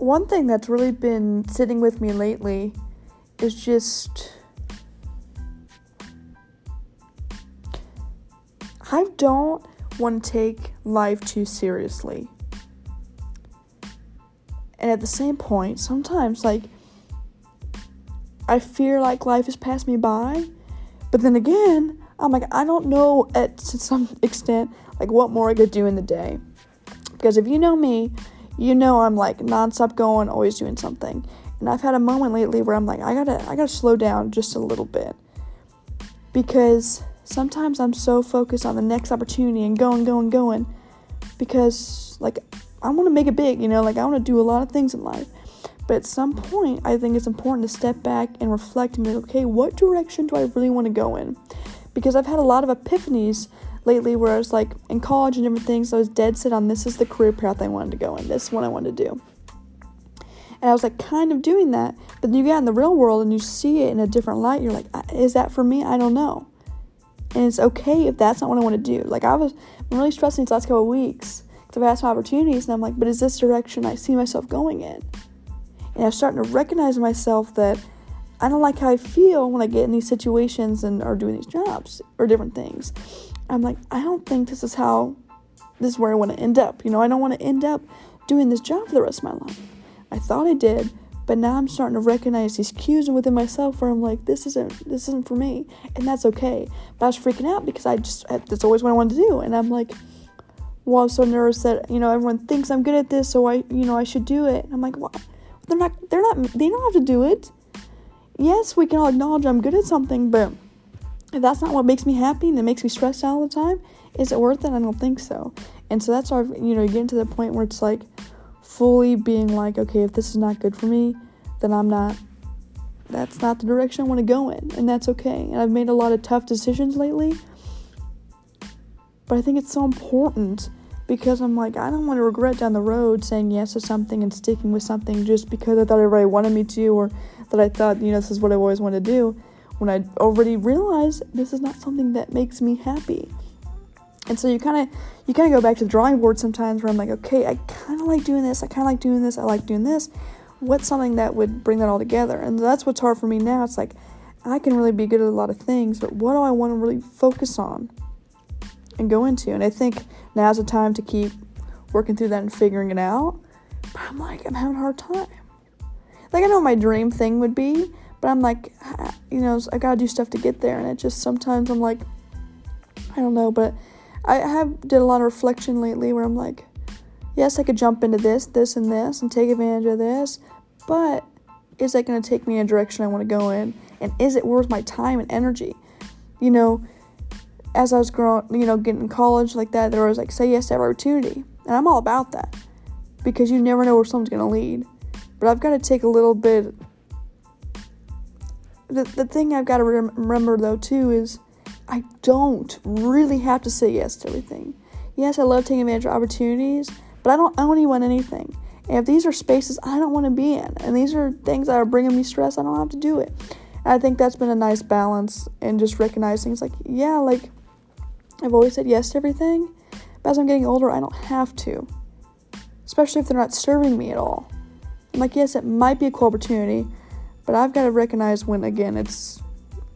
one thing that's really been sitting with me lately is just I don't want to take life too seriously. And at the same point, sometimes like I fear like life has passed me by, but then again, I'm like I don't know at to some extent like what more I could do in the day. Because if you know me, you know I'm like nonstop going, always doing something. And I've had a moment lately where I'm like, I gotta I gotta slow down just a little bit. Because sometimes I'm so focused on the next opportunity and going, going, going. Because like I wanna make it big, you know, like I wanna do a lot of things in life. But at some point I think it's important to step back and reflect and be like, okay, what direction do I really want to go in? Because I've had a lot of epiphanies lately where I was like in college and different things, I was dead set on this is the career path I wanted to go in, this is what I wanted to do. And I was like kind of doing that, but then you get in the real world and you see it in a different light, you're like, is that for me? I don't know. And it's okay if that's not what I want to do. Like I was I'm really stressing these last couple weeks because I've had some opportunities and I'm like, but is this direction I see myself going in? And I'm starting to recognize myself that I don't like how I feel when I get in these situations and are doing these jobs or different things. I'm like, I don't think this is how this is where I want to end up. You know, I don't want to end up doing this job for the rest of my life. I thought I did, but now I'm starting to recognize these cues within myself where I'm like, this isn't this isn't for me, and that's okay. But I was freaking out because I just that's always what I wanted to do, and I'm like, well, I'm so nervous that you know everyone thinks I'm good at this, so I you know I should do it. And I'm like, well, they're not they're not they don't have to do it. Yes, we can all acknowledge I'm good at something, but if that's not what makes me happy and it makes me stressed out all the time, is it worth it? I don't think so. And so that's why, you know, you get to the point where it's like fully being like, okay, if this is not good for me, then I'm not, that's not the direction I want to go in. And that's okay. And I've made a lot of tough decisions lately. But I think it's so important because I'm like, I don't want to regret down the road saying yes to something and sticking with something just because I thought everybody wanted me to or that I thought, you know, this is what I've always wanted to do when I already realized this is not something that makes me happy. And so you kind of you kind of go back to the drawing board sometimes where I'm like, okay, I kind of like doing this, I kind of like doing this, I like doing this. What's something that would bring that all together? And that's what's hard for me now. It's like I can really be good at a lot of things, but what do I want to really focus on and go into? And I think now's the time to keep working through that and figuring it out. But I'm like, I'm having a hard time. Like I know my dream thing would be, but I'm like, you know, I gotta do stuff to get there, and it just sometimes I'm like, I don't know, but I have did a lot of reflection lately where I'm like, yes, I could jump into this, this, and this, and take advantage of this, but is that gonna take me in a direction I want to go in, and is it worth my time and energy? You know, as I was growing, you know, getting in college like that, there was like say yes to every opportunity, and I'm all about that because you never know where someone's gonna lead. But I've got to take a little bit the, the thing I've got to rem- remember though too is I don't really have to say yes to everything. Yes, I love taking advantage of opportunities, but I don't own on anything. And if these are spaces I don't want to be in, and these are things that are bringing me stress, I don't have to do it. And I think that's been a nice balance and just recognizing it's like, yeah, like I've always said yes to everything, but as I'm getting older, I don't have to. Especially if they're not serving me at all. I'm like, yes, it might be a cool opportunity, but I've got to recognize when again it's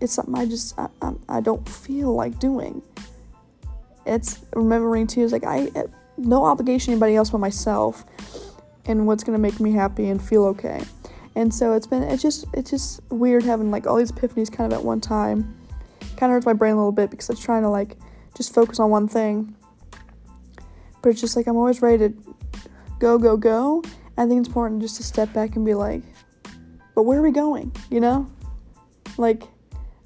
it's something I just I, I, I don't feel like doing. It's remembering too is like I no obligation to anybody else but myself and what's gonna make me happy and feel okay. And so it's been it's just it's just weird having like all these epiphanies kind of at one time. Kind of hurts my brain a little bit because I'm trying to like just focus on one thing. But it's just like I'm always ready to go go go. I think it's important just to step back and be like, but where are we going? You know? Like,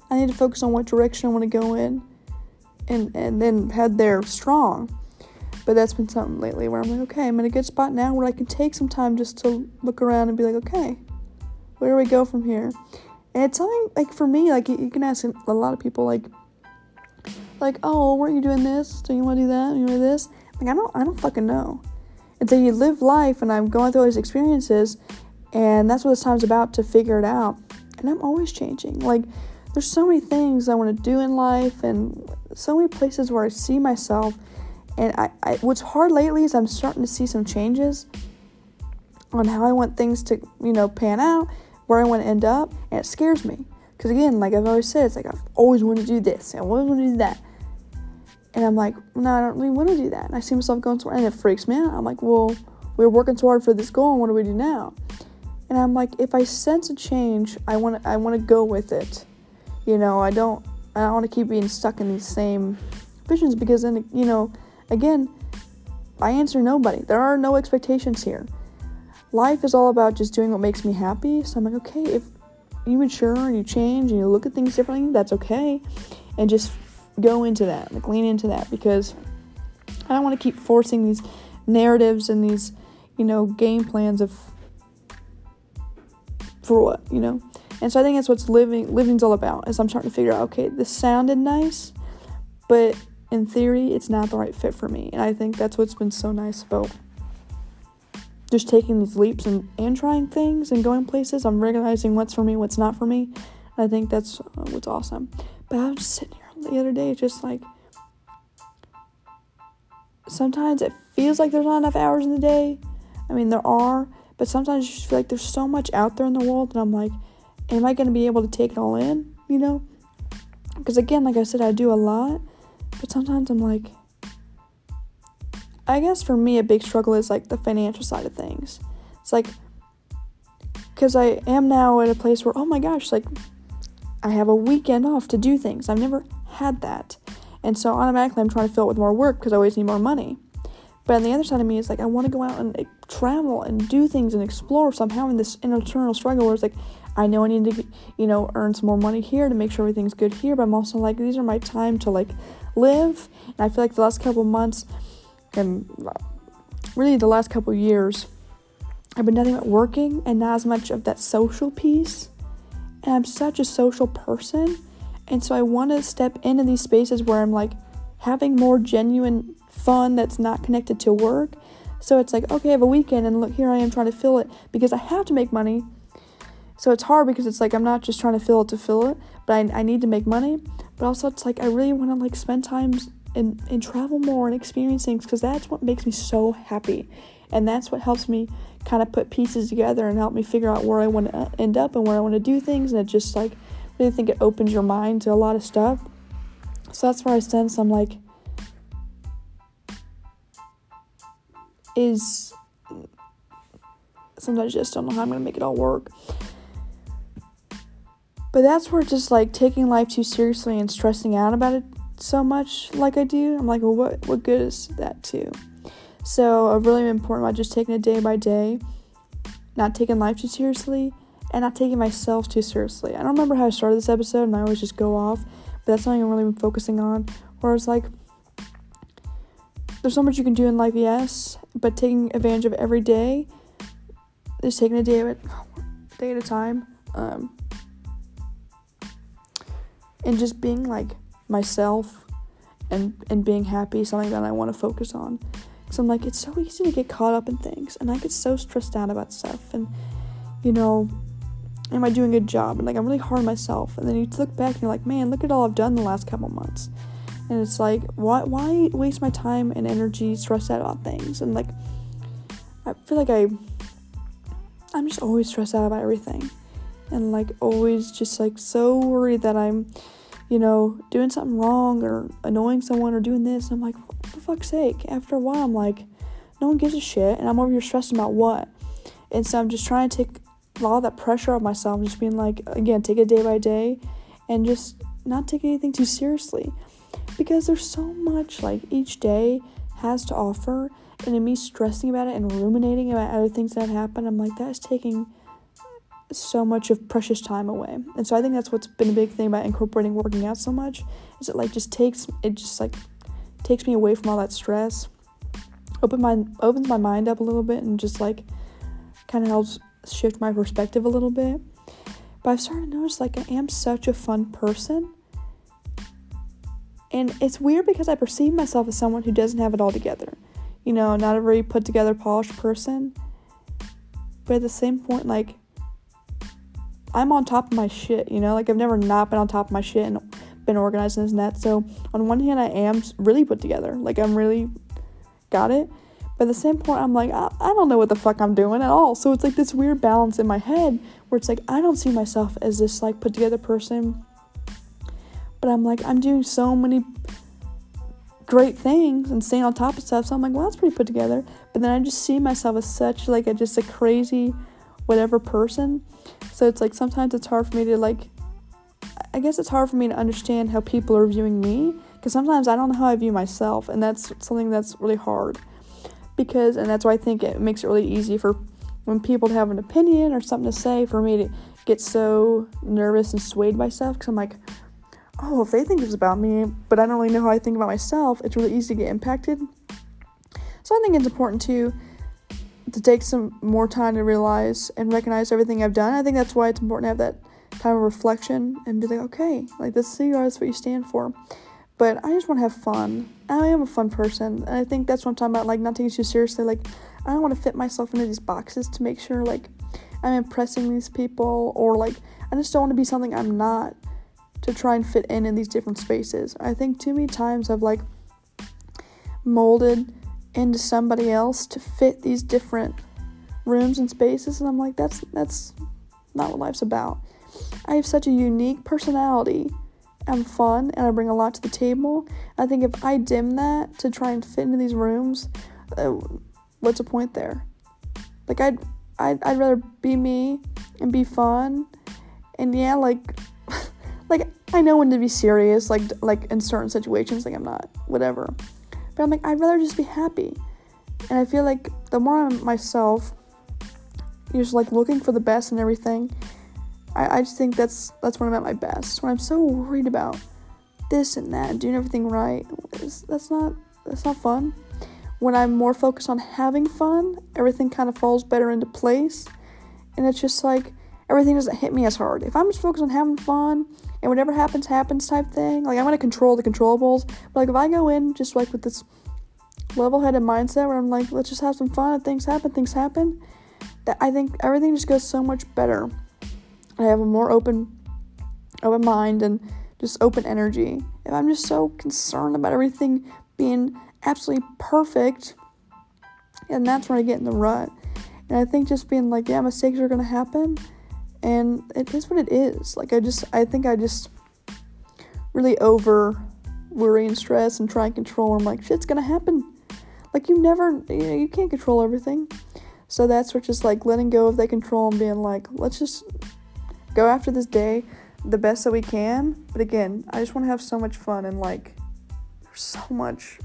I need to focus on what direction I want to go in and, and then head there strong. But that's been something lately where I'm like, okay, I'm in a good spot now where I can take some time just to look around and be like, okay, where do we go from here? And it's something like for me, like you, you can ask a lot of people, like, like, oh, weren't you doing this? Do you want to do that? Do You want this? Like, I don't, I don't fucking know. And so you live life, and I'm going through all these experiences, and that's what this time's about to figure it out. And I'm always changing. Like, there's so many things I want to do in life and so many places where I see myself. And I, I what's hard lately is I'm starting to see some changes. on how I want things to, you know, pan out, where I want to end up, and it scares me. Because again, like I've always said, it's like I've always wanted to do this, I always want to do that. And I'm like, no, I don't really want to do that. And I see myself going somewhere, and it freaks me out. I'm like, well, we are working so hard for this goal, and what do we do now? And I'm like, if I sense a change, I want to, I want to go with it. You know, I don't, I don't want to keep being stuck in these same visions because then, you know, again, I answer nobody. There are no expectations here. Life is all about just doing what makes me happy. So I'm like, okay, if you mature and you change and you look at things differently, that's okay. And just go into that, like lean into that because I don't want to keep forcing these narratives and these, you know, game plans of for what, you know? And so I think that's what's living living's all about. Is I'm starting to figure out, okay, this sounded nice, but in theory, it's not the right fit for me. And I think that's what's been so nice about just taking these leaps and, and trying things and going places. I'm recognizing what's for me, what's not for me. I think that's uh, what's awesome. But I'm just sitting here the other day, It's just like sometimes it feels like there's not enough hours in the day. I mean, there are, but sometimes you just feel like there's so much out there in the world, and I'm like, am I going to be able to take it all in? You know? Because again, like I said, I do a lot, but sometimes I'm like, I guess for me, a big struggle is like the financial side of things. It's like, because I am now at a place where, oh my gosh, like, I have a weekend off to do things. I've never had that. And so automatically I'm trying to fill it with more work because I always need more money. But on the other side of me is like, I want to go out and like, travel and do things and explore. So I'm having this internal struggle where it's like, I know I need to, you know, earn some more money here to make sure everything's good here. But I'm also like, these are my time to like live. And I feel like the last couple months, and uh, really the last couple years, I've been nothing but working and not as much of that social piece. And I'm such a social person. And so I want to step into these spaces where I'm like having more genuine fun that's not connected to work. So it's like, okay, I have a weekend and look, here I am trying to fill it because I have to make money. So it's hard because it's like I'm not just trying to fill it to fill it, but I, I need to make money. But also it's like I really want to like spend times and, and travel more and experience things because that's what makes me so happy. And that's what helps me kind of put pieces together and help me figure out where I want to uh, end up and where I want to do things. And it just like, really think it opens your mind to a lot of stuff. So that's where I sense I'm like, is sometimes I just don't know how I'm to make it all work. But that's where just like taking life too seriously and stressing out about it so much like I do, I'm like, well, what, what good is that too? So, a really important about just taking it day by day, not taking life too seriously, and not taking myself too seriously. I don't remember how I started this episode, and I always just go off, but that's something I'm really been focusing on. Where it's like, there's so much you can do in life, yes, but taking advantage of every day, just taking a day at, day at a time, um, and just being like myself and and being happy something that I want to focus on. Cause I'm like it's so easy to get caught up in things, and I get so stressed out about stuff, and you know, am I doing a good job? And like I'm really hard on myself, and then you look back and you're like, man, look at all I've done the last couple months, and it's like, why why waste my time and energy stressed out about things? And like, I feel like I I'm just always stressed out about everything, and like always just like so worried that I'm you know, doing something wrong or annoying someone or doing this. And I'm like, for fuck's sake. After a while, I'm like, no one gives a shit, and I'm over here stressing about what. And so I'm just trying to take all that pressure on myself, just being like, again, take it day by day, and just not take anything too seriously, because there's so much like each day has to offer, and in me stressing about it and ruminating about other things that happened, I'm like, that is taking so much of precious time away. And so I think that's what's been a big thing about incorporating working out so much is it like just takes it just like takes me away from all that stress. Open my opens my mind up a little bit and just like kind of helps shift my perspective a little bit. But I've started to notice like I am such a fun person. And it's weird because I perceive myself as someone who doesn't have it all together. You know, not a very put together, polished person. But at the same point, like I'm on top of my shit, you know? Like I've never not been on top of my shit and been organized and that. So on one hand I am really put together. Like I'm really got it. But at the same point, I'm like, I, I don't know what the fuck I'm doing at all. So it's like this weird balance in my head where it's like, I don't see myself as this like put together person. But I'm like, I'm doing so many great things and staying on top of stuff. So I'm like, well, that's pretty put together. But then I just see myself as such like a just a crazy whatever person. So it's like sometimes it's hard for me to like I guess it's hard for me to understand how people are viewing me because sometimes I don't know how I view myself and that's something that's really hard. Because and that's why I think it makes it really easy for when people have an opinion or something to say for me to get so nervous and swayed by stuff because I'm like, oh, if they think this about me, but I don't really know how I think about myself, it's really easy to get impacted. So I think it's important to to take some more time to realize and recognize everything I've done. I think that's why it's important to have that time of reflection and be like, okay, like this is you are, this is what you stand for. But I just want to have fun. I am a fun person, and I think that's what I'm talking about. Like not taking it too seriously. Like I don't want to fit myself into these boxes to make sure like I'm impressing these people, or like I just don't want to be something I'm not to try and fit in in these different spaces. I think too many times I've like molded into somebody else to fit these different rooms and spaces and I'm like that's that's not what life's about. I have such a unique personality. I'm fun and I bring a lot to the table. I think if I dim that to try and fit into these rooms, uh, what's the point there? Like I'd, I'd I'd rather be me and be fun. And yeah, like like I know when to be serious, like like in certain situations, like I'm not whatever. But I'm like I'd rather just be happy, and I feel like the more I'm myself, just like looking for the best and everything. I, I just think that's that's when I'm at my best. When I'm so worried about this and that, and doing everything right, that's not that's not fun. When I'm more focused on having fun, everything kind of falls better into place, and it's just like everything doesn't hit me as hard. If I'm just focused on having fun and whatever happens, happens type thing, like I'm gonna control the controllables. But like if I go in just like with this level headed mindset where I'm like, let's just have some fun and things happen, things happen, that I think everything just goes so much better. I have a more open open mind and just open energy. If I'm just so concerned about everything being absolutely perfect, and that's where I get in the rut. And I think just being like, yeah, mistakes are gonna happen and it is what it is. Like I just I think I just really over worry and stress and try and control. I'm like shit's gonna happen. Like you never you, know, you can't control everything. So that's what just like letting go of that control and being like, let's just go after this day the best that we can. But again, I just want to have so much fun and like there's so much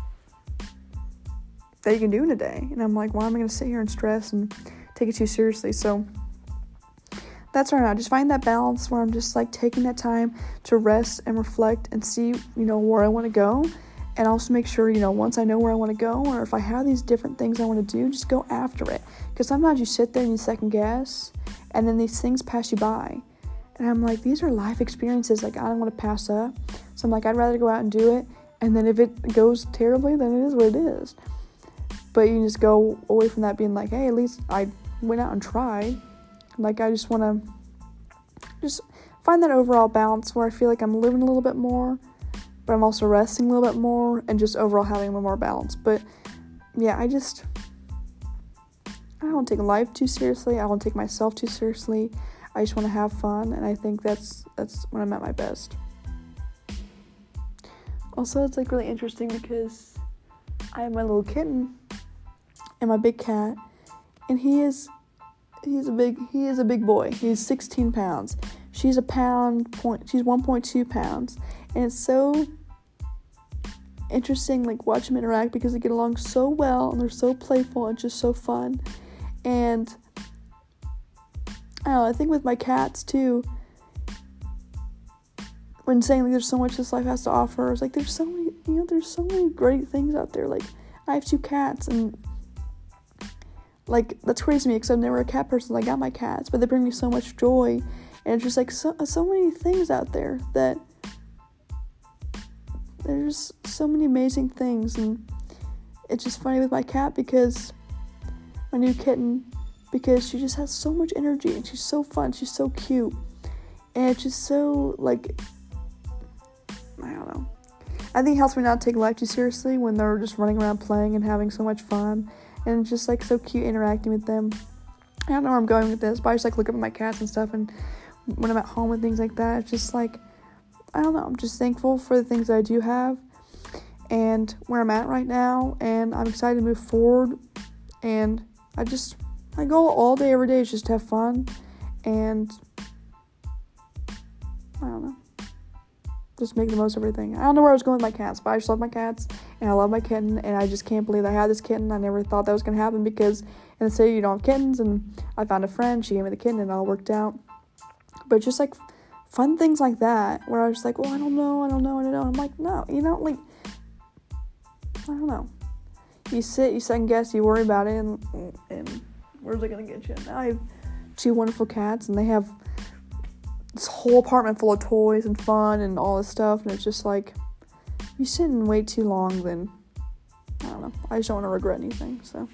that you can do in a day. And I'm like, why am I gonna sit here and stress and take it too seriously? So that's where I'm. Just find that balance where I'm just like taking that time to rest and reflect and see, you know, where I want to go. And also make sure, you know, once I know where I want to go, or if I have these different things I want to do, just go after it. Because sometimes you sit there and you second guess, and then these things pass you by. And I'm like, these are life experiences, like, I don't want to pass up. So I'm like, I'd rather go out and do it. And then if it goes terribly, then it is what it is. But you just go away from that being like, hey, at least I went out and tried like, I just want to just find that overall balance where I feel like I'm living a little bit more, but I'm also resting a little bit more and just overall having a little more balance. But yeah, I just. I don't take life too seriously. I don't take myself too seriously. I just want to have fun, and I think that's that's when I'm at my best. Also, it's like really interesting because I have my little kitten and my big cat, and he is he's a big he is a big boy. He's 16 pounds. She's a pound point. She's 1.2 pounds, and it's so interesting like watch them interact because they get along so well and they're so playful and just so fun. And I know. I think with my cats too. When saying like there's so much this life has to offer, it's like there's so many you know there's so many great things out there. Like I have two cats and like that's crazy to me because I'm never a cat person. I got my cats, but they bring me so much joy, and it's just like so so many things out there that there's so many amazing things, and it's just funny with my cat because my new kitten because she just has so much energy and she's so fun, she's so cute, and she's so like I don't know. I think it helps me not take life too seriously when they're just running around playing and having so much fun and just like so cute interacting with them. I don't know where I'm going with this, but I just like look up at my cats and stuff, and when I'm at home and things like that, it's just like I don't know. I'm just thankful for the things that I do have and where I'm at right now, and I'm excited to move forward. And I just my goal all day, every day is just to have fun, and I don't know, just make the most of everything. I don't know where I was going with my cats, but I just love my cats, and I love my kitten, and I just can't believe I had this kitten. I never thought that was gonna happen because in the city you don't have kittens, and I found a friend, she gave me the kitten, and it all worked out. But just like fun things like that, where I was like, well, I don't know, I don't know, I don't know. I'm like, no, you know, like I don't know. You sit, you second guess, you worry about it, and, and where's it gonna get you? Now I have two wonderful cats, and they have this whole apartment full of toys and fun and all this stuff, and it's just like you sit and wait too long, then I don't know. I just don't want to regret anything. So